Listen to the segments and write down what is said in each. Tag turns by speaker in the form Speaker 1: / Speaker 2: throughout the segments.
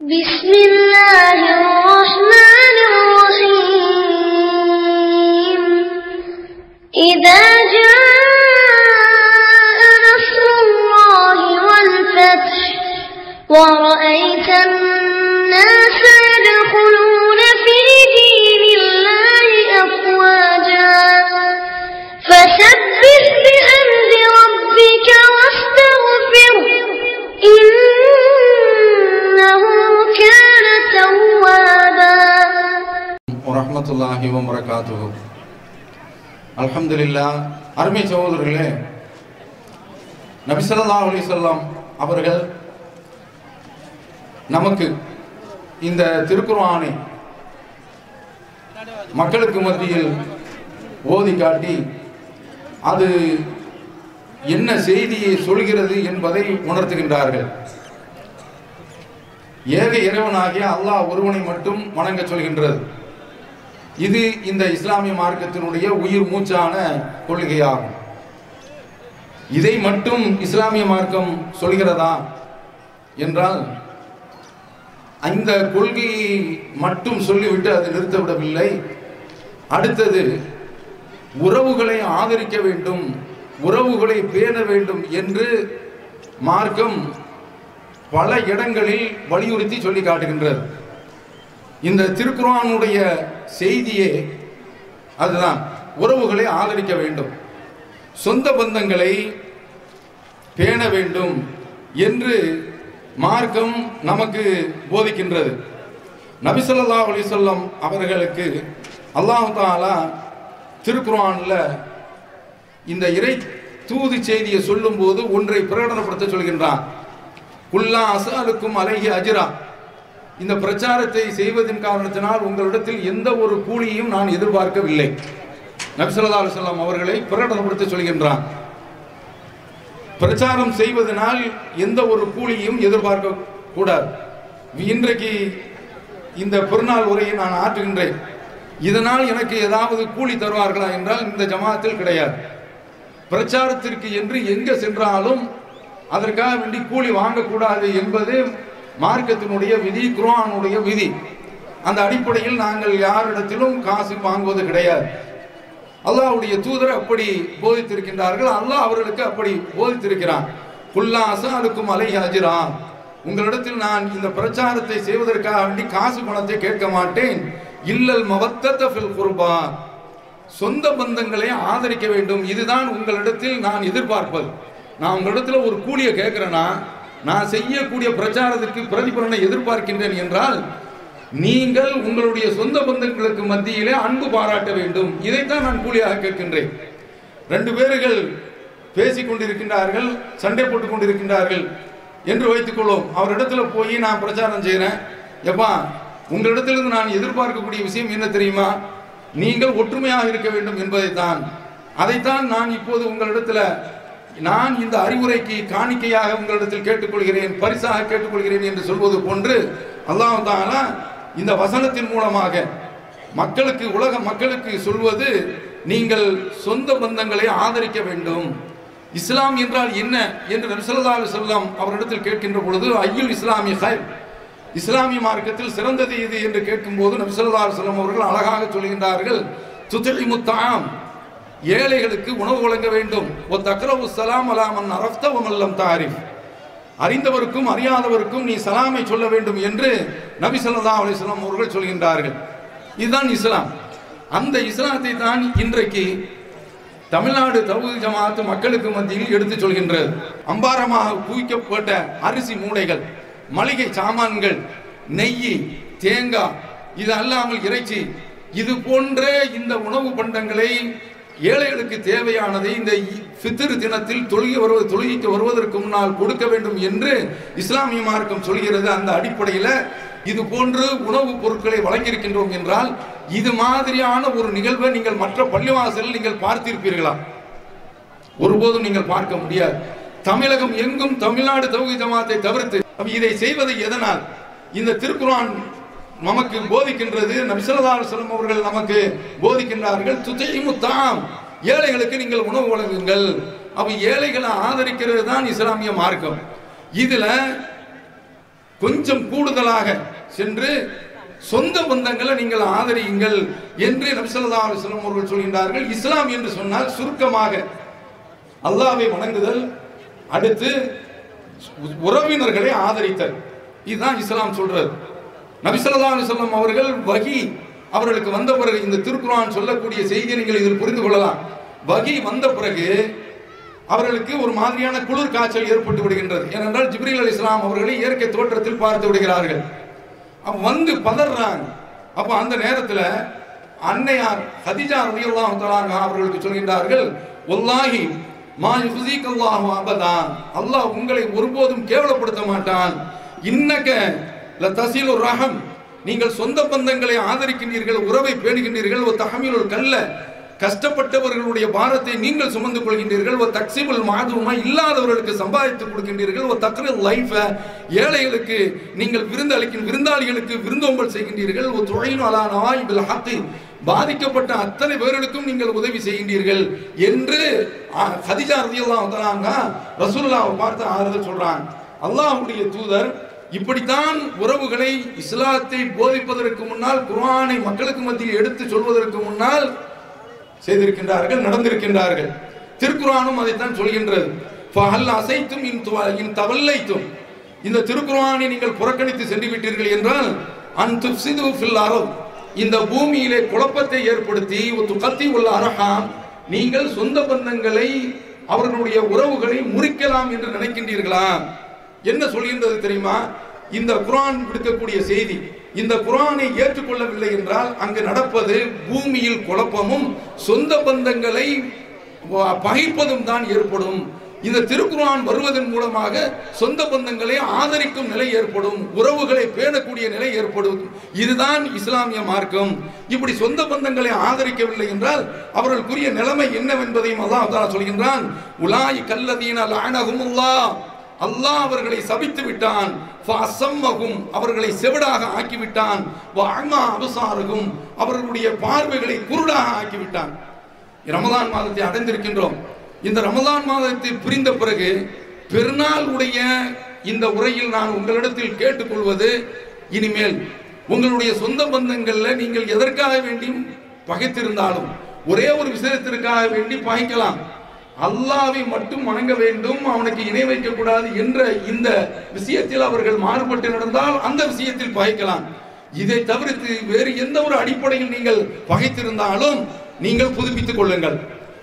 Speaker 1: بسم الله الرحمن الرحيم. إذا جاء نصر الله والفتح ورأيت
Speaker 2: வரமத்துல்லாஹி வரகாத்து அலமதுல்லா அருமை சகோதரர்களே நபிசல்லா அலி சொல்லாம் அவர்கள் நமக்கு இந்த திருக்குர்ஆனை மக்களுக்கு மத்தியில் ஓதி காட்டி அது என்ன செய்தியை சொல்கிறது என்பதை உணர்த்துகின்றார்கள். ஏக இறைவனாகிய அல்லாஹ் ஒருவனை மட்டும் வணங்க சொல்கின்றது. இது இந்த இஸ்லாமிய மார்க்கத்தினுடைய உயிர் மூச்சான கொள்கையாகும். இதை மட்டும் இஸ்லாமிய மார்க்கம் சொல்கிறதா என்றால் அந்த கொள்கையை மட்டும் சொல்லிவிட்டு அது நிறுத்தவிடவில்லை. அடுத்தது உறவுகளை ஆதரிக்க வேண்டும் உறவுகளை பேண வேண்டும் என்று மார்க்கம் பல இடங்களில் வலியுறுத்தி சொல்லி காட்டுகின்றது. இந்த திருக்குறானுடைய செய்தியே அதுதான். உறவுகளை ஆதரிக்க வேண்டும். சொந்த பந்தங்களை பேண வேண்டும் என்று மார்க்கம் நமக்கு போதிக்கின்றது. நபிசல்லா அலிசல்லம் அவர்களுக்கு அல்லாஹ் தஆலா இந்த இறை தூது செய்தியை சொல்லும்போது ஒன்றை பிரகடனப்படுத்த சொல்கின்றான். குல்லா அசாலுக்கும் அழகிய அஜிரா இந்த பிரச்சாரத்தை செய்வதன் காரணத்தினால் உங்களிடத்தில் எந்த ஒரு கூலியையும் நான் எதிர்பார்க்கவில்லை. நபிசல்லா அலுவலாம் அவர்களை பிரகடனப்படுத்த சொல்கின்றான். பிரச்சாரம் செய்வதனால் எந்த ஒரு கூலியும் எதிர்பார்க்க கூடாது. இன்றைக்கு இந்த பெருநாள் உரையை நான் ஆற்றுகின்றேன். இதனால் எனக்கு ஏதாவது கூலி தருவார்களா என்றால் இந்த ஜமாத்தில் கிடையாது. பிரச்சாரத்திற்கு என்று எங்கே சென்றாலும் அதற்காக வேண்டி கூலி வாங்கக்கூடாது என்பது மார்க்கத்தினுடைய விதி குரானுடைய விதி. அந்த அடிப்படையில் நாங்கள் யாரிடத்திலும் காசு வாங்குவது கிடையாது. அல்லாவுடைய தூதர் அப்படி போதித்திருக்கின்றார்கள். அல்லாஹ் அவர்களுக்கு அப்படி போதித்திருக்கிறான். குல்லா அசாலுக்கும் அலை ஹஜிரா உங்களிடத்தில் நான் இந்த பிரச்சாரத்தை செய்வதற்காக வேண்டி காசு பணத்தை கேட்க மாட்டேன். இல்லல் மவத்தத்த ஃபில் குர்பா. சொந்த பந்தங்களை ஆதரிக்க வேண்டும். இதுதான் உங்களிடத்தில் நான் எதிர்பார்ப்பது. நான் உங்களிடத்தில் ஒரு கூலியை கேட்கிறேன்னா நான் செய்யக்கூடிய பிரச்சாரத்திற்கு பிரதிபலனை எதிர்பார்க்கின்றேன் என்றால் நீங்கள் உங்களுடைய சொந்த பந்தங்களுக்கு மத்தியிலே அன்பு பாராட்ட வேண்டும். இதைத்தான் நான் கூலியாக கேட்கின்றேன். ரெண்டு பேர்கள் பேசிக் கொண்டிருக்கின்றார்கள் சண்டை போட்டுக் கொண்டிருக்கின்றார்கள் என்று வைத்துக்கொள்வோம் அவரிடத்துல போய் நான் பிரச்சாரம் செய்கிறேன் எப்பா உங்களிடத்திலிருந்து நான் எதிர்பார்க்கக்கூடிய விஷயம் என்ன தெரியுமா? நீங்கள் ஒற்றுமையாக இருக்க வேண்டும் என்பதைத்தான். அதைத்தான் நான் இப்போது உங்களிடத்துல நான் இந்த அறிவுரைக்கு காணிக்கையாக உங்களிடத்தில் கேட்டுக்கொள்கிறேன் பரிசாக கேட்டுக்கொள்கிறேன் என்று சொல்வது போன்று அல்லாஹ் தானா இந்த வசனத்தின் மூலமாக மக்களுக்கு உலக மக்களுக்கு சொல்வது நீங்கள் சொந்த பந்தங்களை ஆதரிக்க வேண்டும். இஸ்லாம் என்றால் என்ன என்று நபிசல்லா செல்லம் அவரிடத்தில் கேட்கின்ற பொழுது ஐயுல் இஸ்லாமிய ஹைப் இஸ்லாமிய மார்க்கத்தில் சிறந்தது இது என்று கேட்கும்போது நபிசல்லா அலுவலம் அவர்கள் அழகாக சொல்கின்றார்கள் சுத்தலி முத்தாம் ஏழைகளுக்கு உணவு வழங்க வேண்டும். ஒ அக்ரவு சலாம் அலாமன் அரஃப்த வமல்லம் தாரிஃப். அறிந்தவருக்கும் அறியாதவருக்கும் நீ சலாமை சொல்ல வேண்டும் என்று நபி ஸல்லல்லாஹு அலிஸ்லாம் அவர்கள் சொல்கின்றார்கள். இதுதான் இஸ்லாம். அந்த இஸ்லாத்தை தான் இன்றைக்கு தமிழ்நாடு தவுது ஜமாத்து மக்களுக்கு மத்தியில் எடுத்து சொல்கின்றது. அம்பாரமாக குவிக்கப்பட்ட அரிசி மூளைகள் மளிகை சாமான்கள் நெய் தேங்காய் இது அல்லாமல் இறைச்சி இது போன்ற இந்த உணவு பண்டங்களை ஏழைகளுக்கு தேவையானதை இந்த ஃபித்ர் தினத்தில் தொழுகி வருவது தொழுகைக்கு வருவதற்கு முன்னால் கொடுக்க வேண்டும் என்று இஸ்லாமிய மார்க்கம் சொல்கிறது. அந்த அடிப்படையில் இது போன்று உணவுப் பொருட்களை வழங்கியிருக்கின்றோம் என்றால் இது மாதிரியான ஒரு நிகழ்வை நீங்கள் மற்ற பள்ளிவாசலில் நீங்கள் பார்த்திருப்பீர்களா? ஒருபோதும் நீங்கள் பார்க்க முடியாது. தமிழகம் எங்கும் தமிழ்நாடு தௌகி ஜமாத்தை தவிர்த்து இதை செய்வது எதனால்? இந்த திருக்குறான் நமக்கு போதிக்கின்றது. நபிசல்லாஹு செல்லம் அவர்கள் நமக்கு போதிக்கின்றார்கள். துத்தையும் தாம் ஏழைகளுக்கு நீங்கள் உணவு வழங்குங்கள். அப்போ ஏழைகளை ஆதரிக்கிறது தான் இஸ்லாமிய மார்க்கம். இதில் கொஞ்சம் கூடுதலாக சென்று சொந்த பந்தங்களை நீங்கள் ஆதரியுங்கள் என்று நபிசல்லா அலுவலம் அவர்கள் சொல்கின்றார்கள். இஸ்லாம் என்று சொன்னால் சுருக்கமாக அல்லாவை வணங்குதல் அடுத்து உறவினர்களை ஆதரித்தல். இதுதான் இஸ்லாம் சொல்றது. நபிசல்லா அலுவலம் அவர்கள் வகி அவர்களுக்கு வந்த பிறகு இந்த திருக்குறான் சொல்லக்கூடிய செய்தியை நீங்கள் இதில் புரிந்து கொள்ளலாம். வகி வந்த பிறகு அவர்களுக்கு ஒரு மாதிரியான குளிர் காய்ச்சல் ஏற்பட்டு விடுகின்றது. ஏனென்றால் ஜிப்ரீல் அலி இஸ்லாம் அவர்களை இயற்கை தோற்றத்தில் பார்த்து விடுகிறார்கள். வந்து பதறாங்க. அப்போ அந்த நேரத்தில் அன்னையார் ஹதிஜா ரலியல்லாஹு தஆலா அவர்களுக்கு சொல்கின்றார்கள் வல்லாஹி மா யுஸீக் அல்லாஹு அபதா. அல்லாஹ் உங்களை ஒருபோதும் கேவலப்படுத்த மாட்டான். இன்னக லதசிலு ரஹம். நீங்கள் சொந்த பந்தங்களை ஆதரிக்கின்றீர்கள் உறவை பேணுகின்றீர்கள் ஒரு தஹமீலுல் கல்ல. கஷ்டப்பட்டவர்களுடைய பாரத்தை நீங்கள் சுமந்து கொள்கின்றீர்கள் ஒரு தக்சிபுல் மாதுமா இல்லாதவர்களுக்கு சம்பாதித்து கொடுக்கின்றீர்கள் ஒரு தக்ரில் லைஃபை ஏழைகளுக்கு நீங்கள் விருந்து அளிக்கும் விருந்தாளிகளுக்கு விருந்தோம்பல் செய்கின்றீர்கள் ஒரு துறையின் அலானா இதில் ஹத்து பாதிக்கப்பட்ட அத்தனை பேர்களுக்கும் நீங்கள் உதவி செய்கின்றீர்கள் என்று ஹதிஜா ரதியெல்லாம் வந்தாங்க ரசூல்லாவை பார்த்து ஆறுதல் சொல்றாங்க. அல்லாஹ்வுடைய தூதர் இப்படித்தான் உறவுகளை இஸ்லாத்தை போதிப்பதற்கு முன்னால் குர்ஆனை மக்களுக்கு மத்தியில் எடுத்து சொல்வதற்கு முன்னால் செய்திருக்கின்றார்கள் நடந்திருக்கின்றார்கள். திருக்குறானும் அதைத்தான் சொல்கின்றது. ஃபஹல் அசைத்தும் இன் துவ- இன் தவல்லைத்தும். இந்த திருக்குறானை நீங்கள் புறக்கணித்து சென்று விட்டீர்கள் என்றால் அன் துஃப்சிது ஃபில் அர்த். இந்த பூமியிலே குழப்பத்தை ஏற்படுத்தி கத்தி உள்ள அரஹாம். நீங்கள் சொந்த பந்தங்களை அவர்களுடைய உறவுகளை முறிக்கலாம் என்று நினைக்கின்றீர்களா? என்ன சொல்கின்றது தெரியுமா? இந்த குரான் விடுக்கக்கூடிய செய்தி இந்த குரானை ஏற்றுக்கொள்ளவில்லை என்றால் அங்கு நடப்பது பூமியில் குழப்பமும் சொந்த பந்தங்களை பகிர்ப்பதும் பகைப்பதும் தான் ஏற்படும். இந்த திருக்குரான் வருவதன் மூலமாக சொந்த பந்தங்களை ஆதரிக்கும் நிலை ஏற்படும் உறவுகளை பேணக்கூடிய நிலை ஏற்படும். இதுதான் இஸ்லாமிய மார்க்கம். இப்படி சொந்த பந்தங்களை ஆதரிக்கவில்லை என்றால் அவர்களுக்குரிய நிலைமை என்னவென்பதையும் அல்லாஹ் சொல்கின்றான். உலாய் கல்லதீன லானஹுமுல்லாஹ் அல்லாஹ் அவர்களை சபித்து விட்டான். அவர்களை செவிடாக ஆக்கிவிட்டான். வஅமா அவர்களுடைய பார்வைகளை குருடாக ஆக்கிவிட்டான். ரமதான் மாதத்தை அடைந்திருக்கின்றோம். இந்த ரமதான் மாதத்தை புரிந்த பிறகு பெருநாள் உடைய இந்த உரையில் நான் உங்களிடத்தில் கேட்டுக்கொள்வது இனிமேல் உங்களுடைய சொந்த பந்தங்களில் நீங்கள் எதற்காக வேண்டியும் பகைத்திருந்தாலும் ஒரே ஒரு விஷயத்திற்காக வேண்டி பகைக்கலாம் அல்லாவை மட்டும் வணங்க வேண்டும் அவனுக்கு இணை வைக்க கூடாது என்ற இந்த விஷயத்தில் அவர்கள் மாறுபட்டு நடந்தால் அந்த விஷயத்தில் பகைக்கலாம். இதை தவிர்த்து வேறு எந்த ஒரு அடிப்படையில் நீங்கள் பகைத்திருந்தாலும் நீங்கள் புதுப்பித்துக் கொள்ளுங்கள்.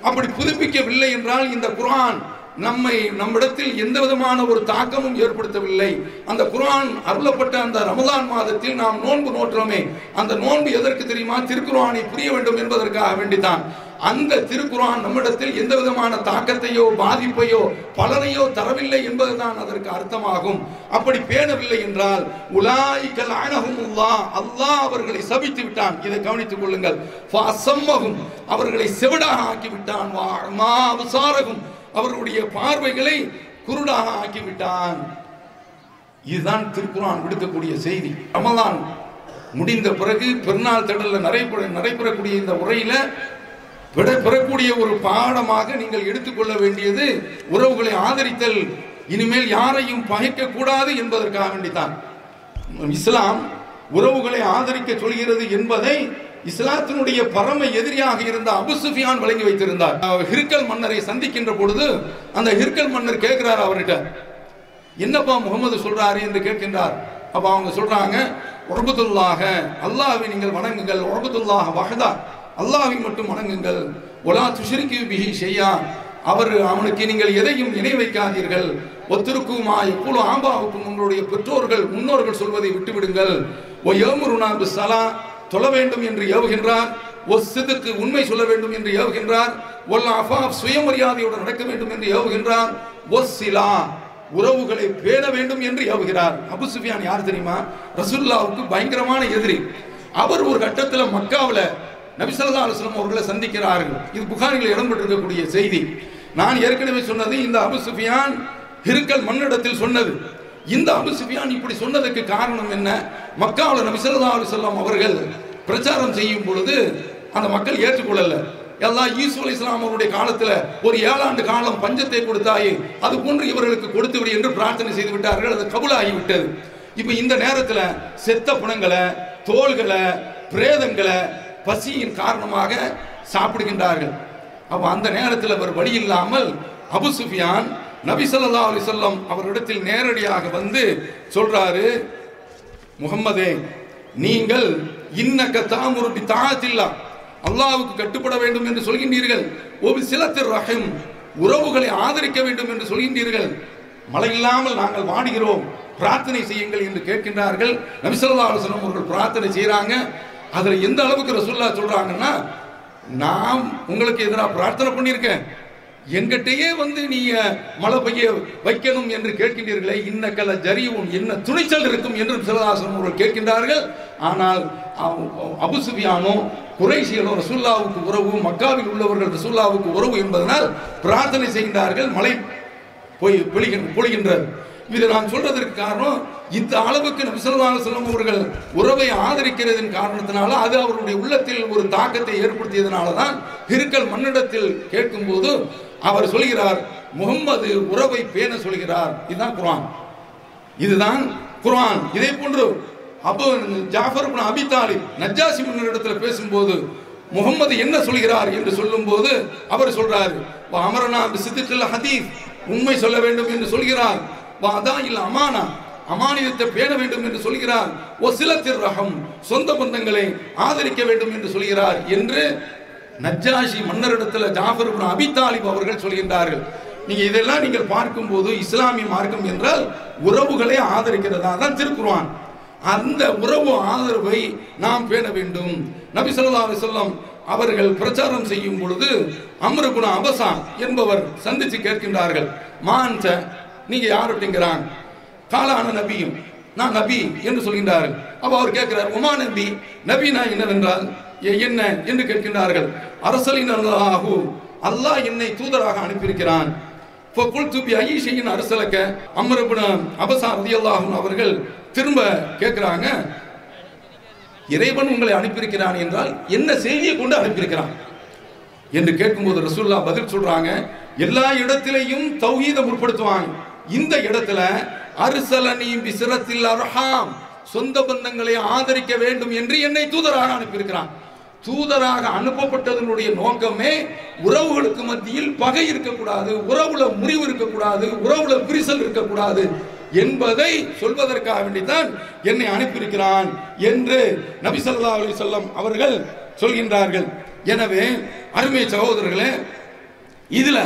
Speaker 2: அப்படி புதுப்பிக்கவில்லை என்றால் இந்த குரான் நம்மை நம்மிடத்தில் எந்த விதமான ஒரு தாக்கமும் ஏற்படுத்தவில்லை. அந்த குரான் அருளப்பட்ட அந்த ரமதான் மாதத்தில் நாம் நோன்பு நோற்றோமே. அந்த நோன்பு எதற்கு தெரியுமா? திருக்குரானை புரிய வேண்டும் என்பதற்காக வேண்டித்தான். அந்த திருக்குர்ஆன் நம்மிடத்தில் எந்த விதமான தாக்கத்தையோ பாதிப்பையோ பலனையோ தரவில்லை என்பதுதான் அதற்கு அர்த்தமாகும். அப்படி பேணவில்லை என்றால் உலாய்கல் அனஹுமுல்லாஹ் அல்லாஹ் அவர்களை சபித்து விட்டான். இதை கவனித்துக் கொள்ளுங்கள். அவர்களை செவிடாக ஆக்கி விட்டான். அவர்களுடைய பார்வைகளை குருடாக ஆக்கிவிட்டான். இதுதான் திருக்குறான் விடுக்கக்கூடிய செய்தி. ரமலான் முடிந்த பிறகு பெருநாள் திடல்ல நடைபெற நடைபெறக்கூடிய இந்த உரையில விட பெறக்கூடிய ஒரு பாடமாக நீங்கள் எடுத்துக்கொள்ள வேண்டியது உறவுகளை ஆதரித்தல். இனிமேல் யாரையும் பகைக்க கூடாது என்பதற்காக வேண்டித்தான். இஸ்லாம் உறவுகளை ஆதரிக்க சொல்கிறது என்பதை இஸ்லாத்தினுடைய பரம எதிரியாக இருந்த அபுசுஃபியான் வழங்கி வைத்திருந்தார். அவர் ஹிர்கல் மன்னரை சந்திக்கின்ற பொழுது அந்த ஹிர்கல் மன்னர் கேட்கிறார் அவர்கிட்ட. என்னப்பா முகமது சொல்றாரு? என்று கேட்கின்றார். அப்ப அவங்க சொல்றாங்க உறபத்துல்லாக அல்லாவை நீங்கள் வணங்குங்கள். உறபத்துல்லாக வகதா அல்லாவை மட்டும் வணங்குங்கள். ஒலா துஷரிக்கு பிஹி செய்யா அவர் அவனுக்கு நீங்கள் எதையும் இணை வைக்காதீர்கள். ஒத்திருக்குமா எப்பொழுது ஆம்பாவுக்கும் உங்களுடைய பெற்றோர்கள் முன்னோர்கள் சொல்வதை விட்டுவிடுங்கள். ஓ ஏமுருனா சலா தொழ வேண்டும் என்று ஏவுகின்றார். ஒரு சிதுக்கு உண்மை சொல்ல வேண்டும் என்று ஏவுகின்றார். ஒல் அஃபா சுயமரியாதையுடன் நடக்க வேண்டும் என்று ஏவுகின்றார். ஒஸ் சிலா உறவுகளை பேண வேண்டும் என்று ஏவுகிறார். அபு சுஃபியான் யார் தெரியுமா? ரசுல்லாவுக்கு பயங்கரமான எதிரி. அவர் ஒரு கட்டத்தில் மக்காவில் நபிசல்லா அலுவலம் அவர்களை சந்திக்கிறார்கள். இது புகாரில் இடம்பெற்றிருக்கக்கூடிய செய்தி. நான் ஏற்கனவே சொன்னது இந்த அபு சுஃபியான் ஹிருக்கல் மன்னிடத்தில் சொன்னது. இந்த அபு சுஃபியான் இப்படி சொன்னதுக்கு காரணம் என்ன? மக்காவில் நபி ஸல்லல்லாஹு அலைஹி அவர்கள் பிரச்சாரம் செய்யும் பொழுது அந்த மக்கள் ஏற்றுக்கொள்ளல. எல்லாம் ஈசு அலி இஸ்லாம் அவருடைய காலத்தில் ஒரு ஏழாண்டு காலம் பஞ்சத்தை கொடுத்தாயே அது போன்று இவர்களுக்கு கொடுத்து விடு என்று பிரார்த்தனை செய்து விட்டார்கள் அது கபுலாகிவிட்டது இப்போ இந்த நேரத்தில் செத்த பிணங்களை தோள்களை பிரேதங்களை பசியின் காரணமாக சாப்பிடுகின்றார்கள். அப்போ அந்த நேரத்தில் அவர் வழி இல்லாமல் அபு சுஃபியான் நபி சொல்லா அலி சொல்லம் அவரிடத்தில் நேரடியாக வந்து சொல்றாரு முகம்மதே நீங்கள் இன்னக்க தாமுரு தாத்தில்லா அல்லாவுக்கு கட்டுப்பட வேண்டும் என்று சொல்கின்றீர்கள். ஒரு சிலத்திர் ரஹம் உறவுகளை ஆதரிக்க வேண்டும் என்று சொல்கின்றீர்கள். மழை இல்லாமல் நாங்கள் வாடுகிறோம். பிரார்த்தனை செய்யுங்கள் என்று கேட்கின்றார்கள். நபிசல்லா அலுவலம் அவர்கள் பிரார்த்தனை செய்கிறாங்க அதில் எந்த அளவுக்கு ரசூல்லா சொல்றாங்கன்னா நான் உங்களுக்கு எதிராக பிரார்த்தனை பண்ணியிருக்கேன். எங்கிட்டயே வந்து நீங்க மழை பெய்ய வைக்கணும் என்று கேட்கின்றீர்களே இன்னக்கல ஜரியும் என்ன துணிச்சல் இருக்கும் என்று சிவதாசன் அவர்கள் கேட்கின்றார்கள். ஆனால் அபுசுபியானோ குறைசியலோ ரசூல்லாவுக்கு உறவு மக்காவில் உள்ளவர்கள் ரசூல்லாவுக்கு உறவு என்பதனால் பிரார்த்தனை செய்கின்றார்கள். மழை போய் பொழிகின்றது. இது நான் சொல்றதற்கு காரணம் இந்த அளவுக்கு நபி ஸல்லல்லாஹு அவர்கள் உறவை ஆதரிக்கிறதின் காரணத்தினால அது அவருடைய உள்ளத்தில் ஒரு தாக்கத்தை ஏற்படுத்தியதனால தான் இருக்கல் மன்னிடத்தில் கேட்கும்போது அவர் சொல்கிறார் முகம்மது உறவை பேண சொல்கிறார். இதுதான் குரான் இதுதான் குரான் இதே போன்று அப்போ ஜாஃபர் இப்னு அபி தாலிப் பேசும்போது முகம்மது என்ன சொல்கிறார் என்று சொல்லும்போது அவர் சொல்றார் வா அமரனா சித்திக்கில் ஹதீஸ். உண்மை சொல்ல வேண்டும் என்று சொல்கிறார். வா இல்ல அமானா. அமானியத்தை பேண வேண்டும் என்று சொல்கிறார். ஓ திரு ரகம் சொந்த பந்தங்களை ஆதரிக்க வேண்டும் என்று சொல்கிறார் என்று நஜ்ஜாஷி மன்னரிடத்தில் ஜாஃபர் இப்னு அபி அவர்கள் சொல்கின்றார்கள். நீங்க இதெல்லாம் நீங்கள் பார்க்கும்போது இஸ்லாமிய மார்க்கம் என்றால் உறவுகளை ஆதரிக்கிறதா தான் திருக்குர்ஆன். அந்த உறவு ஆதரவை நாம் பேண வேண்டும். நபி சொல்லா அலைஹி வஸல்லம் அவர்கள் பிரச்சாரம் செய்யும் பொழுது அம்ருகுண அபசா என்பவர் சந்திச்சு கேட்கின்றார்கள். மான்ச நீங்க யார்? அப்படிங்கிறான். காலான நபியும். நான் நபி என்று சொல்கின்றார்கள். அப்ப அவர் கேட்கிறார் உமா நபி நபினா என்னவென்றால்? என்ன? என்று கேட்கின்றார்கள். அரசலின் அல்லாஹு அல்லாஹ் என்னை தூதராக அனுப்பியிருக்கிறான். இப்போ குல்துபி ஐஷையின் அரசலக்க அமரபுன அபசா ரதியல்லாஹு அவர்கள் திரும்ப கேட்கிறாங்க இறைவன் உங்களை அனுப்பியிருக்கிறான் என்றால் என்ன செய்தியை கொண்டு அனுப்பியிருக்கிறான்? என்று கேட்கும்போது ரசூல்லா பதில் சொல்றாங்க எல்லா இடத்திலையும் தௌஹீதை முற்படுத்துவாங்க இந்த இடத்துல அரிசலனியும் பிசிரத்தில் அரஹாம் சொந்த பந்தங்களை ஆதரிக்க வேண்டும் என்று என்னை தூதராக அனுப்பியிருக்கிறான். தூதராக அனுப்பப்பட்டதனுடைய நோக்கமே உறவுகளுக்கு மத்தியில் பகை இருக்கக்கூடாது உறவுல முறிவு இருக்கக்கூடாது உறவுல விரிசல் இருக்கக்கூடாது என்பதை சொல்வதற்காக வேண்டித்தான் என்னை அனுப்பியிருக்கிறான் என்று நபிசல்லா அலி சொல்லம் அவர்கள் சொல்கின்றார்கள். எனவே அருமை சகோதரர்களே இதுல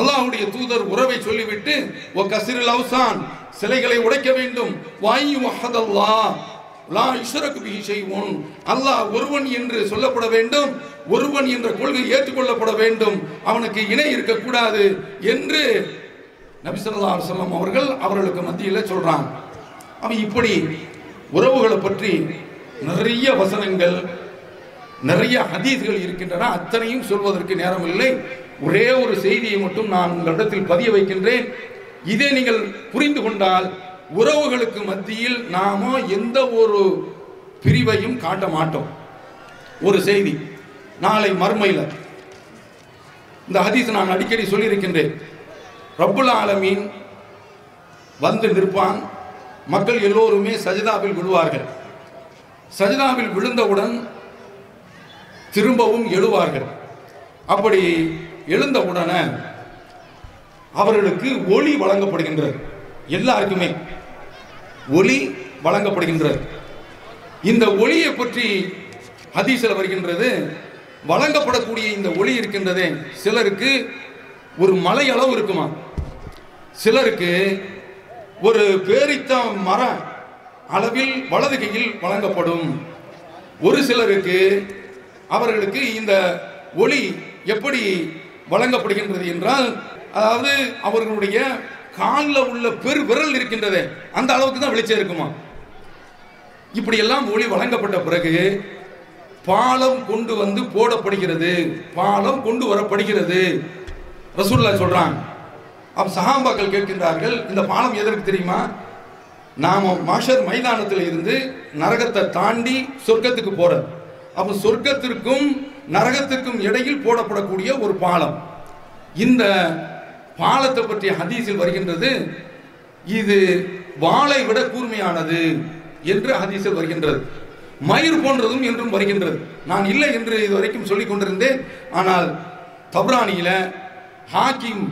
Speaker 2: அல்லாஹ்வுடைய தூதர் உறவை சொல்லிவிட்டு சிலைகளை உடைக்க வேண்டும். வாயு லா இஷ்ரகு பிஹி ஷைஉன். அல்லாஹ் ஒருவன் என்று சொல்லப்பட வேண்டும் ஒருவன் என்ற கொள்கை ஏற்றுக்கொள்ளப்பட வேண்டும். அவனுக்கு இணை இருக்கக்கூடாது என்று நபிசல்லா செல்லம் அவர்கள் அவர்களுக்கு மத்தியில் சொல்றாங்க. அவன் இப்படி உறவுகளை பற்றி நிறைய வசனங்கள் நிறைய ஹதீஸ்கள் இருக்கின்றன. அத்தனையும் சொல்வதற்கு நேரம் இல்லை ஒரே ஒரு செய்தியை மட்டும் நான் உங்களிடத்தில் பதிய வைக்கின்றேன். இதை நீங்கள் புரிந்து கொண்டால் உறவுகளுக்கு மத்தியில் நாம எந்த ஒரு பிரிவையும் காட்ட மாட்டோம். ஒரு செய்தி நாளை மறுமையில். இந்த ஹதீஸ் நான் அடிக்கடி சொல்லியிருக்கின்றேன். ரப்புல் ஆலமீன் வந்து நிற்பான் மக்கள் எல்லோருமே சஜிதாவில் விழுவார்கள். சஜிதாவில் விழுந்தவுடன் திரும்பவும் எழுவார்கள். அப்படி எழுந்தவுடனே அவர்களுக்கு ஒளி வழங்கப்படுகின்றது. எல்லாருக்குமே. ஒளி வழங்கப்படுகின்றது. இந்த ஒளியை பற்றி ஹதீஸில் வருகின்றது வழங்கப்படக்கூடிய இந்த ஒளி இருக்கின்றதே சிலருக்கு ஒரு மலை அளவு இருக்குமா? சிலருக்கு ஒரு பேரித்த மர அளவில் வலது கையில் வழங்கப்படும். ஒரு சிலருக்கு அவர்களுக்கு இந்த ஒளி எப்படி வழங்கப்படுகின்றது என்றால் அதாவது அவர்களுடைய காலில் உள்ள பெரு விரல் இருக்கின்றதே அந்த அளவுக்கு தான் வெளிச்சம் இருக்குமா? இப்படி எல்லாம் ஒளி வழங்கப்பட்ட பிறகு பாலம் கொண்டு வந்து போடப்படுகிறது பாலம் கொண்டு வரப்படுகிறது. ரசூல்லா சொல்றாங்க. அப்ப சகாம்பாக்கள் கேட்கின்றார்கள் இந்த பாலம் எதற்கு தெரியுமா? நாம மாஷர் மைதானத்தில் இருந்து நரகத்தை தாண்டி சொர்க்கத்துக்கு போறது. அப்ப சொர்க்கத்திற்கும் நரகத்திற்கும் இடையில் போடப்படக்கூடிய ஒரு பாலம். இந்த பாலத்தை பற்றிய ஹதீஸில் வருகின்றது இது வாளை விட கூர்மையானது என்று ஹதீஸில் வருகின்றது. மயிர் போன்றதும் என்றும் வருகின்றது. நான் இல்லை என்று இதுவரைக்கும் சொல்லிக் கொண்டிருந்தேன். ஆனால் தப்ரானியில ஹாக்கிம்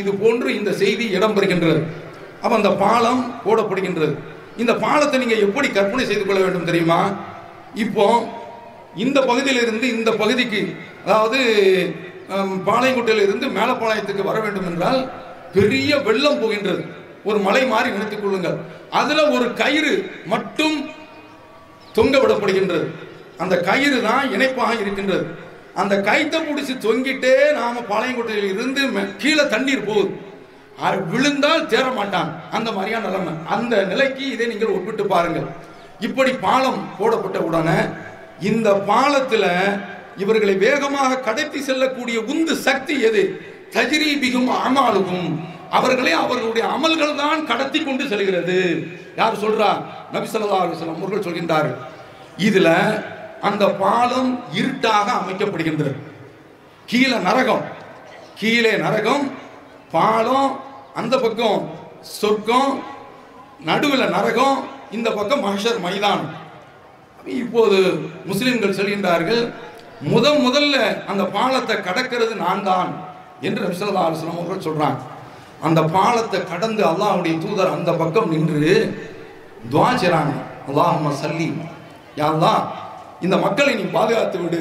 Speaker 2: இது போன்று இந்த செய்தி இடம்பெறுகின்றது. அப்போ அந்த பாலம் போடப்படுகின்றது. இந்த பாலத்தை நீங்கள் எப்படி கற்பனை செய்து கொள்ள வேண்டும் தெரியுமா? இப்போ இந்த பகுதியிலிருந்து இந்த பகுதிக்கு அதாவது ஹம், பாளையங்கோட்டையிலிருந்து மேலப்பாளையத்துக்கு வர வேண்டும் என்றால் பெரிய வெள்ளம் போகின்றது. ஒரு மலை மாறி நினைத்துக் கொள்ளுங்கள். அதுல ஒரு கயிறு மட்டும் தொங்க விடப்படுகின்றது. அந்த கயிறு தான் இணைப்பாக இருக்கின்றது. அந்த கைத்தை பிடிச்சி தொங்கிட்டே நாம பாளையங்கோட்டையில் இருந்து மே- கீழே தண்ணீர் போகுது. அது விழுந்தால் தேர மாட்டான். அந்த மாதிரியான நிலைமை. அந்த நிலைக்கு இதை நீங்கள் ஒப்பிட்டு பாருங்கள். இப்படி பாலம் போடப்பட்ட உடனே இந்த பாலத்தில் இவர்களை வேகமாக கடத்தி செல்லக்கூடிய உந்து சக்தி எது? தஜிரீபிகும் அமாலுகும். அவர்களை அவர்களுடைய அமல்கள் தான் கடத்தி கொண்டு செல்கிறது. யார் சொல்றா? நபி சொல்லா அலைஹி அவர்கள் சொல்கின்றார்கள். இதுல அந்த பாலம் இருட்டாக அமைக்கப்படுகின்றது. கீழே நரகம். கீழே நரகம் பாலம் அந்த பக்கம் சொர்க்கம் நடுவில் நரகம் இந்த பக்கம் மஹஷர் மைதானம். இப்போது முஸ்லிம்கள் செல்கின்றார்கள் முத முதல்ல அந்த பாலத்தை கடக்கிறது நான் தான் என்று நபி அலுவலம் அவர்கள் சொல்றாங்க. அந்த பாலத்தை கடந்து அல்லாஹுடைய தூதர் அந்த பக்கம் நின்று துவா செய்றாங்க. அல்லாஹும்ம சல்லி. யா இந்த மக்களை நீ பாதுகாத்து விடு.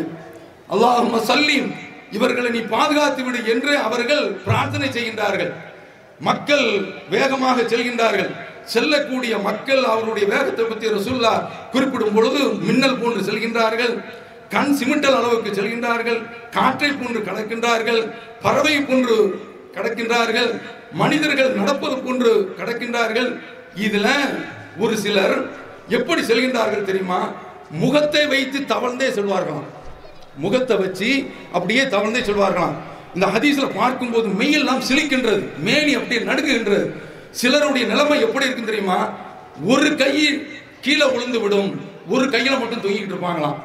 Speaker 2: அல்லாஹும்ம சல்லீம் இவர்களை நீ பாதுகாத்து விடு என்று அவர்கள் பிரார்த்தனை செய்கின்றார்கள். மக்கள் வேகமாக செல்கின்றார்கள். செல்லக்கூடிய மக்கள் அவருடைய வேகத்தை பற்றி ரசூல்லா குறிப்பிடும் பொழுது மின்னல் போன்று செல்கின்றார்கள். கண் சிமிட்டல் அளவுக்கு செல்கின்றார்கள் காற்றை போன்று கடக்கின்றார்கள் பறவை போன்று கடக்கின்றார்கள் மனிதர்கள் நடப்பது போன்று கடக்கின்றார்கள். இதுல ஒரு சிலர் எப்படி செல்கின்றார்கள் தெரியுமா? முகத்தை வைத்து தவழ்ந்தே செல்வார்களாம். முகத்தை வச்சு அப்படியே தவழ்ந்தே செல்வார்களாம். இந்த ஹதீஸ்ல பார்க்கும்போது மெய்யெல்லாம் சிலிக்கின்றது மேனி அப்படியே நடுங்குகின்றது. சிலருடைய நிலைமை எப்படி இருக்குன்னு தெரியுமா? ஒரு கை கீழே விழுந்து விடும் ஒரு கையில மட்டும் தூங்கிக்கிட்டு இருப்பாங்களாம்.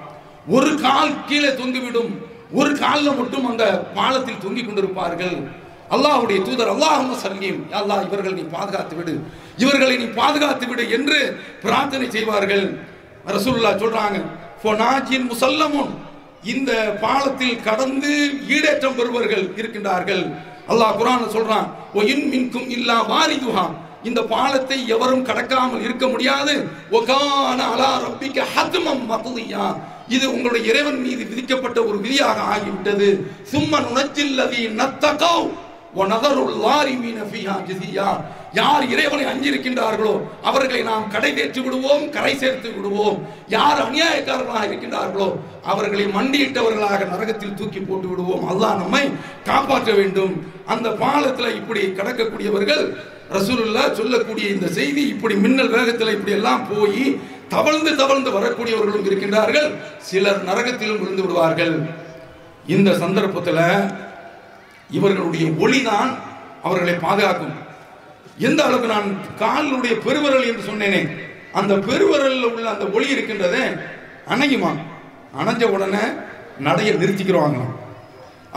Speaker 2: ஒரு கால் கீழே தொங்கிவிடும். ஒரு காலில் மட்டும் அந்த பாலத்தில் தொங்கிக் கொண்டிருப்பார்கள். அல்லாஹுடைய தூதர் அல்லாஹும் சல்லிம் அல்லாஹ் இவர்கள் நீ பாதுகாத்து விடு. இவர்களை நீ பாதுகாத்து விடு என்று பிரார்த்தனை செய்வார்கள். ரசூல்லா சொல்றாங்க ஃபொனாஜின் முசல்லமுன். இந்த பாலத்தில் கடந்து ஈடேற்றம் பெறுவர்கள் இருக்கின்றார்கள். அல்லாஹ் குரான் சொல்றான் ஒயின் இன் மின்கும் இல்லா வாரிதுஹா. இந்த பாலத்தை எவரும் கடக்காமல் இருக்க முடியாது. ஒகான அலா ரப்பிக்க ஹத்மம் மக்தியா இது உங்களுடைய இறைவன் மீது விதிக்கப்பட்ட ஒரு விதியாக ஆகிவிட்டது. சும்மா நுணச்சில்லதி நத்தகோ யார் இறைவனை அஞ்சிருக்கின்றார்களோ அவர்களை நாம் கடை தேற்றி விடுவோம் கரை சேர்த்து விடுவோம். யார் அநியாயக்காரர்களாக இருக்கின்றார்களோ அவர்களை மண்டியிட்டவர்களாக நரகத்தில் தூக்கி போட்டு விடுவோம். அல்லாஹ் நம்மை காப்பாற்ற வேண்டும். அந்த பாலத்தில் இப்படி கடக்கக்கூடியவர்கள் ரசூலுல்லா சொல்லக்கூடிய இந்த செய்தி இப்படி மின்னல் வேகத்தில் இப்படி எல்லாம் போய் தவழ்ந்து தவழ்ந்து வரக்கூடியவர்களும் இருக்கின்றார்கள். சிலர் நரகத்திலும் விழுந்து விடுவார்கள். இந்த சந்தர்ப்பத்தில் இவர்களுடைய ஒளிதான் அவர்களை பாதுகாக்கும். எந்த அளவுக்கு நான் காலினுடைய பெருவரல் என்று சொன்னேனே அந்த பெருவரலில் உள்ள அந்த ஒளி இருக்கின்றதே அணையுமா? அணைஞ்ச உடனே நடைய நிறுத்திக்கிறவாங்க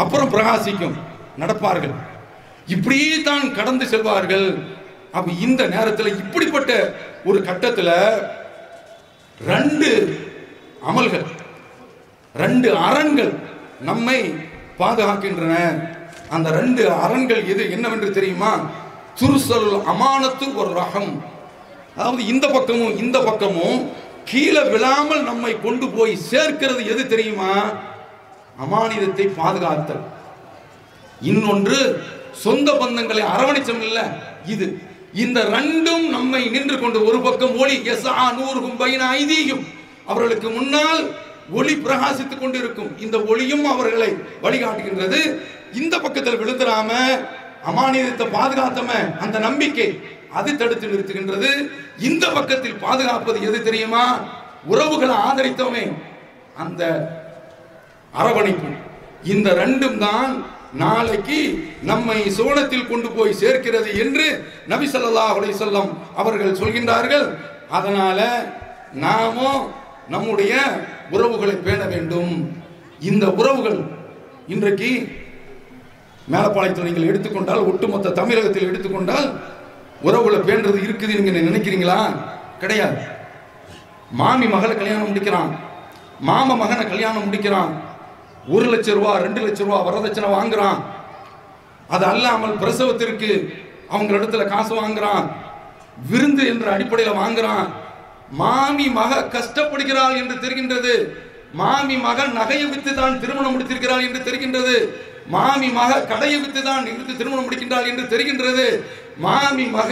Speaker 2: அப்புறம் பிரகாசிக்கும் நடப்பார்கள். இப்படியே தான் கடந்து செல்வார்கள். அப்ப இந்த நேரத்தில் இப்படிப்பட்ட ஒரு கட்டத்தில் ரெண்டு அமல்கள் ரெண்டு அரண்கள் நம்மை பாதுகாக்கின்றன. அந்த ரெண்டு அரண்கள் எது என்னவென்று தெரியுமா? துருசல் அமானத்து ஒரு ரகம். அதாவது இந்த பக்கமும் இந்த பக்கமும் கீழே விழாமல் நம்மை கொண்டு போய் சேர்க்கிறது எது தெரியுமா? அமானிதத்தை பாதுகாத்தல். இன்னொன்று சொந்த பந்தங்களை அரவணைச்சம் இல்லை இது இந்த ரெண்டும் நம்மை நின்று கொண்டு ஒரு பக்கம் ஒளி எஸ்ஆ நூறுகும் பைன ஐதீகம். அவர்களுக்கு முன்னால் ஒளி பிரகாசித்துக் கொண்டிருக்கும். இந்த ஒளியும் அவர்களை வழிகாட்டுகின்றது. இந்த பக்கத்தில் விழுந்துடாம அமானியத்தை பாதுகாத்தம அந்த நம்பிக்கை அது தடுத்து நிறுத்துகின்றது. இந்த பக்கத்தில் பாதுகாப்பது எது தெரியுமா? உறவுகளை ஆதரித்தோமே. அந்த அரவணைப்பு. இந்த ரெண்டும் தான் நாளைக்கு நம்மை சோனத்தில் கொண்டு போய் சேர்க்கிறது என்று நபி ஸல்லல்லாஹு செல்லம் அவர்கள் சொல்கின்றார்கள். அதனால நாமும் நம்முடைய உறவுகளை பேண வேண்டும். இந்த உறவுகள் இன்றைக்கு மேலப்பாளையத்தில் நீங்கள் எடுத்துக்கொண்டால் ஒட்டுமொத்த தமிழகத்தில் எடுத்துக்கொண்டால் உறவுகளை பேண்டது இருக்குது நீங்க நினைக்கிறீங்களா? கிடையாது. மாமி மகளை கல்யாணம் முடிக்கிறான். மாம மகனை கல்யாணம் முடிக்கிறான். ஒரு லட்சம் ரூபா ரெண்டு லட்ச ரூபா வரதட்சணை வாங்குறான். அது அல்லாமல் பிரசவத்திற்கு அவங்க இடத்துல காசு வாங்குறான். விருந்து என்ற அடிப்படையில் வாங்குறான். மாமி மக கஷ்டப்படுகிறாள் என்று தெரிகின்றது. மாமி மகன் நகையை வித்து தான் திருமணம் முடித்திருக்கிறாள் என்று தெரிகின்றது. மாமி மக கடையை வித்து தான் திருமணம் முடிக்கின்றாள் என்று தெரிகின்றது. மாமி மக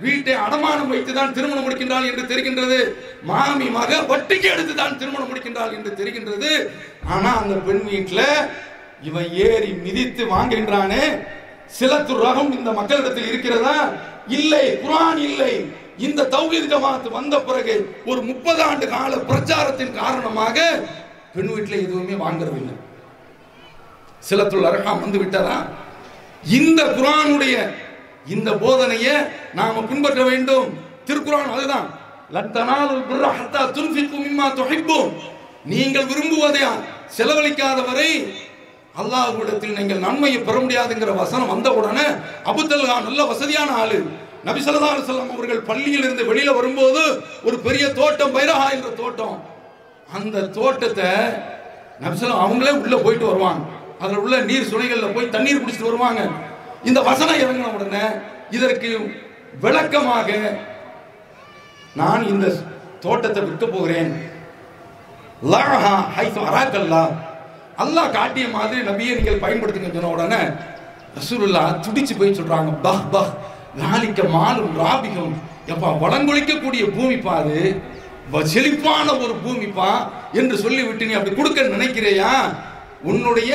Speaker 2: வீட்டை அடமானம் வைத்து தான் திருமணம் முடிக்கின்றாள் என்று தெரிகின்றது. மாமி மக வட்டிக்கு எடுத்து தான் திருமணம் முடிக்கின்றாள் என்று தெரிகின்றது. ஆனா அந்த பெண் வீட்டில் இவன் ஏறி மிதித்து வாங்குகின்றானே. சில ரகம் இந்த மக்களிடத்தில் இருக்கிறதா? இல்லை குரான் இல்லை. இந்த தௌஹீத் ஜமாத் வந்த பிறகு ஒரு முப்பது ஆண்டு கால பிரச்சாரத்தின் காரணமாக பெண் வீட்டில் எதுவுமே வாங்குறதில்லை. சிலத்துள் அரகாம் வந்து விட்டதா? இந்த குரானுடைய இந்த போதனையை நாம பின்பற்ற வேண்டும். திருக்குறான் அதுதான். நீங்கள் விரும்புவதை செலவழிக்காத வரை அல்லாஹ்விடத்தில் நீங்கள் நன்மையை பெற முடியாதுங்கிற வசனம் வந்த உடனே அபுத்தல்கா நல்ல வசதியான ஆளு. நபி ஸல்லல்லாஹு அவர்கள் பள்ளியில் இருந்து வெளியில வரும்போது ஒரு பெரிய தோட்டம் பைரஹா என்ற தோட்டம். அந்த தோட்டத்தை நபிசலம் அவங்களே உள்ள போயிட்டு வருவாங்க. அதில் உள்ள நீர் சுனைகளில் போய் தண்ணீர் குடிச்சிட்டு வருவாங்க. இந்த வசனம் இறங்கின உடனே இதற்கு விளக்கமாக நான் இந்த தோட்டத்தை விற்க போகிறேன். அல்லாஹ் காட்டிய மாதிரி நபியை நீங்கள் பயன்படுத்துங்க சொன்ன உடனே ரசூலுல்லா துடிச்சு போய் சொல்றாங்க பஹ் பஹ் நாளிக்க மாலும் ராபிகம். எப்பா வளங்குளிக்கக்கூடிய பூமி பாரு வ- செழிப்பான ஒரு பூமிப்பா என்று சொல்லி விட்டு நீ அப்படி கொடுக்க நினைக்கிறையா? உன்னுடைய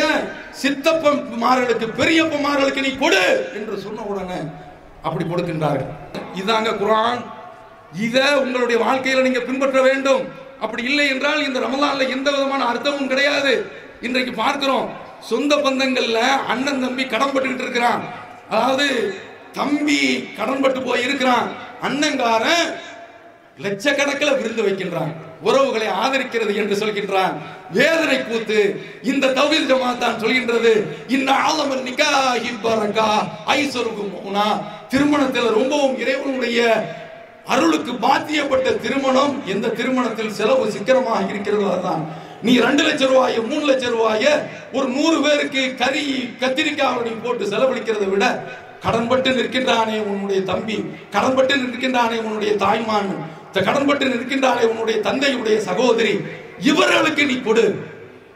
Speaker 2: சித்தப்பமார்களுக்கு பெரியப்பமார்களுக்கு நீ கொடு என்று சொன்ன உடனே அப்படி கொடுக்கின்றார்கள். இதாங்க குரான். இத உங்களுடைய வாழ்க்கையில நீங்க பின்பற்ற வேண்டும். அப்படி இல்லை என்றால் இந்த ரமலான்ல எந்த விதமான அர்த்தமும் கிடையாது. இன்றைக்கு பார்க்கிறோம் சொந்த பந்தங்கள்ல அண்ணன் தம்பி கடன் பட்டுக்கிட்டு இருக்கிறான். அதாவது தம்பி கடன்பட்டு போய் இருக்கிறான் அண்ணங்காரன் லட்சக்கணக்கில் விருந்து வைக்கின்றான். உறவுகளை ஆதரிக்கிறது என்று சொல்கின்றான். வேதனை கூத்து இந்த தவில் ஜமாத்தான் சொல்கின்றது. இந்த ஆலமன் நிகாஹி பரக்கா. ஐஸ்வருக்கும் திருமணத்தில் ரொம்பவும் இறைவனுடைய அருளுக்கு பாத்தியப்பட்ட திருமணம் எந்த திருமணத்தில் செலவு சிக்கனமாக இருக்கிறதோ அதுதான் நீ ரெண்டு லட்சம் ரூபாய மூணு லட்சம் ரூபாய ஒரு நூறு பேருக்கு கறி கத்திரிக்காய் நீ போட்டு செலவழிக்கிறதை விட கடன்பட்டு நிற்கின்றானே உன்னுடைய தம்பி கடன்பட்டு நிற்கின்றானே உன்னுடைய தாய்மான். கடன்பட்டு நிற்கின்றாலே உன்னுடைய தந்தையுடைய சகோதரி இவர்களுக்கு நீ கொடு.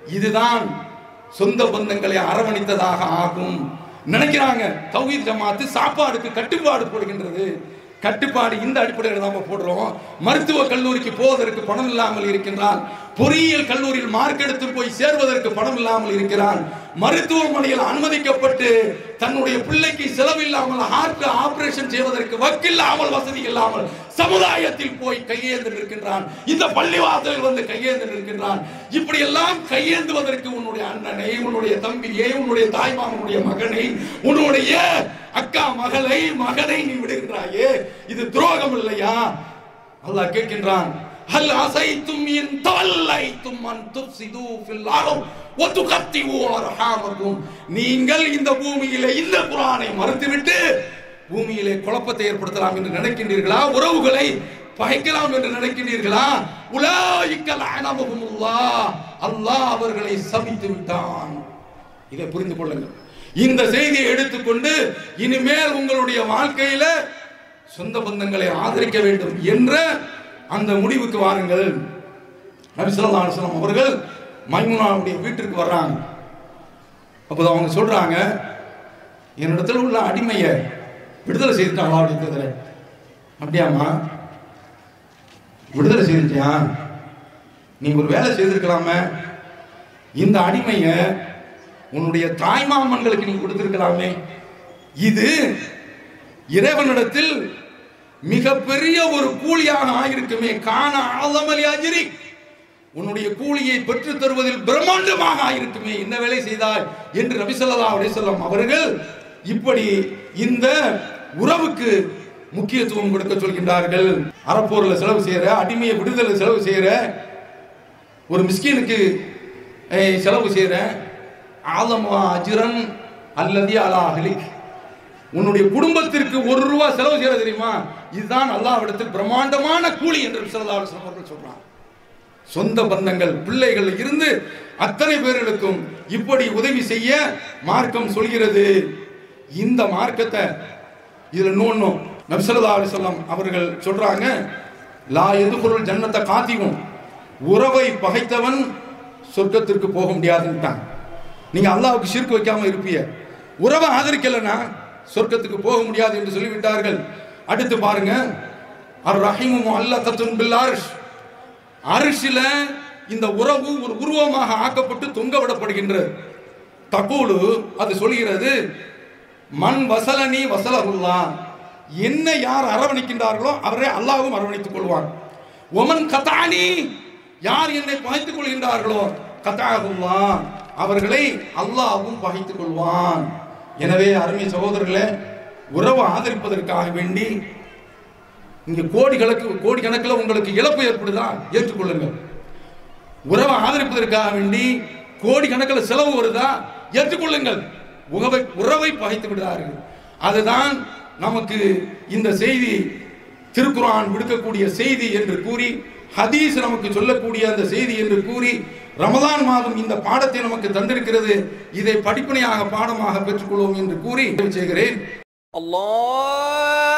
Speaker 2: இதுதான் சொந்த பந்தங்களை அரவணைத்ததாக ஆகும். நினைக்கிறாங்க தௌஹீத் ஜமாத்து சாப்பாடுக்கு கட்டுப்பாடு போடுகின்றது. கட்டுப்பாடு இந்த அடிப்படையில் நாம போடுறோம். மருத்துவ கல்லூரிக்கு போவதற்கு பணம் இல்லாமல் இருக்கின்றால் பொறியியல் கல்லூரியில் மார்க் எடுத்து போய் சேர்வதற்கு பணம் இல்லாமல் இருக்கிறான். மருத்துவமனையில் அனுமதிக்கப்பட்டு தன்னுடைய பிள்ளைக்கு செலவில்லாமல் ஹார்ட் ஆபரேஷன் செய்வதற்கு வக்கில்லாமல் வசதி இல்லாமல் சமுதாயத்தில் போய் கையேந்து நிற்கின்றான். இந்த பள்ளிவாசலில் வந்து கையேந்து நிற்கின்றான். இப்படி எல்லாம் கையேந்துவதற்கு உன்னுடைய அண்ணனை உன்னுடைய தம்பியை உன்னுடைய தாய்மாமனுடைய மகனை உன்னுடைய அக்கா மகளை மகனை நீ விடுகின்றாயே. இது துரோகம் இல்லையா? அல்லாஹ் கேட்கின்றான். هل அசைத்தும் இன் توليتم அன் تفسدوا في அர்த் وتقطعوا துகத்திவு நீங்கள் இந்த பூமியிலே இந்த குர்ஆனை மறுத்துவிட்டு பூமியிலே குழப்பத்தை ஏற்படுத்தலாம் என்று நினைக்கின்றீர்களா? உறவுகளை பகைக்கலாம் என்று நினைக்கின்றீர்களா? உலாயிக்கல் அனமுகுமுல்லாஹ் அல்லாஹ் அவர்களை சபித்து விட்டான். இதை புரிந்து கொள்ளுங்கள். இந்த செய்தியை எடுத்துக்கொண்டு இனிமேல் உங்களுடைய வாழ்க்கையில சொந்த பந்தங்களை ஆதரிக்க வேண்டும் என்ற அந்த முடிவுக்கு வாருங்கள். நபி ஸல்லல்லாஹு அலைஹி அவர்கள் மைமுனாவுடைய வீட்டிற்கு வர்றாங்க. அப்போது அவங்க சொல்றாங்க என்னிடத்தில் உள்ள அடிமையை விடுதலை செய்துட்டாங்களா அப்படிங்கிறதுல அப்படியாம்மா விடுதலை செய்துட்டியா? நீ ஒரு வேலை செய்திருக்கலாமே. இந்த அடிமையை உன்னுடைய தாய்மாமன்களுக்கு நீ கொடுத்திருக்கலாமே. இது இறைவனிடத்தில் மிகப்பெரிய ஒரு கூலியாக ஆயிருக்குமே. காண ஆதமலி அஜிரி. உன்னுடைய கூலியை பெற்றுத் தருவதில் பிரம்மாண்டமாக ஆயிருக்குமே. என்ன வேலை செய்தாய் என்று நபி ஸல்லல்லாஹு அலைஹி அவர்கள் இப்படி இந்த உறவுக்கு முக்கியத்துவம் கொடுக்க சொல்கின்றார்கள். அறப்போர்ல செலவு செய்யற அடிமையை விடுதலை செலவு செய்யற ஒரு மிஸ்கினுக்கு செலவு செய்யற ஆலமா அஜிரன் அல்லது அலா உன்னுடைய குடும்பத்திற்கு ஒரு ரூபா செலவு செய்ய தெரியுமா? இதுதான் அல்லாவிடத்தில் பிரம்மாண்டமான கூலி என்று ஸல்லல்லாஹு அவர்கள் சொல்றான் சொந்த பந்தங்கள் பிள்ளைகள் இருந்து அத்தனை பேர்களுக்கும் இப்படி உதவி செய்ய மார்க்கம் சொல்கிறது. இந்த மார்க்கத்தை இதுல இன்னொன்னும் நபிசல்லா அலிசல்லாம் அவர்கள் சொல்றாங்க லா எதுபொருள் ஜன்னத்தை காத்திவும் உறவை பகைத்தவன் சொர்க்கத்திற்கு போக முடியாதுன்ட்டாங்க நீங்க அல்லாவுக்கு ஷிர்க் வைக்காம இருப்பீங்க உறவை ஆதரிக்கலைன்னா சொர்க்கத்துக்கு போக முடியாது என்று சொல்லிவிட்டார்கள். அடுத்து பாருங்க. அர் ரஹீமும் அல்லத்தத்துன் பில் அரிஷ். அரிஷில இந்த உறவு ஒரு உருவமாக ஆக்கப்பட்டு தொங்க விடப்படுகின்றது தகூலு அது சொல்கிறது மண் வசலனி வசலகுல்லா என்ன யார் அரவணைக்கின்றார்களோ அவரை அல்லாவும் அரவணைத்துக் கொள்வான். ஒமன் கதானி. யார் என்னை பகைத்துக் கொள்கின்றார்களோ கதாகுல்லா அவர்களை அல்லாஹ்வும் பகைத்துக் கொள்வான். எனவே அருமை சகோதரர்களை உறவை ஆதரிப்பதற்காக வேண்டி இங்க கோடிக்கணக்கு கோடி கணக்கில் உங்களுக்கு இழப்பு ஏற்படுதா ஏற்றுக்கொள்ளுங்கள் உறவை ஆதரிப்பதற்காக வேண்டி கோடி கணக்கில் செலவு வருதா ஏற்றுக்கொள்ளுங்கள் உறவை உறவை பகைத்து விடுகிறார்கள். அதுதான் நமக்கு இந்த செய்தி திருக்குரான் விடுக்கக்கூடிய செய்தி என்று கூறி ஹதீஸ் நமக்கு சொல்லக்கூடிய அந்த செய்தி என்று கூறி ரமதான் மாதம் இந்த பாடத்தை நமக்கு தந்திருக்கிறது. இதை படிப்பனையாக பாடமாக பெற்றுக்கொள்வோம் என்று கூறி செய்கிறேன்
Speaker 3: அல்லாஹ்!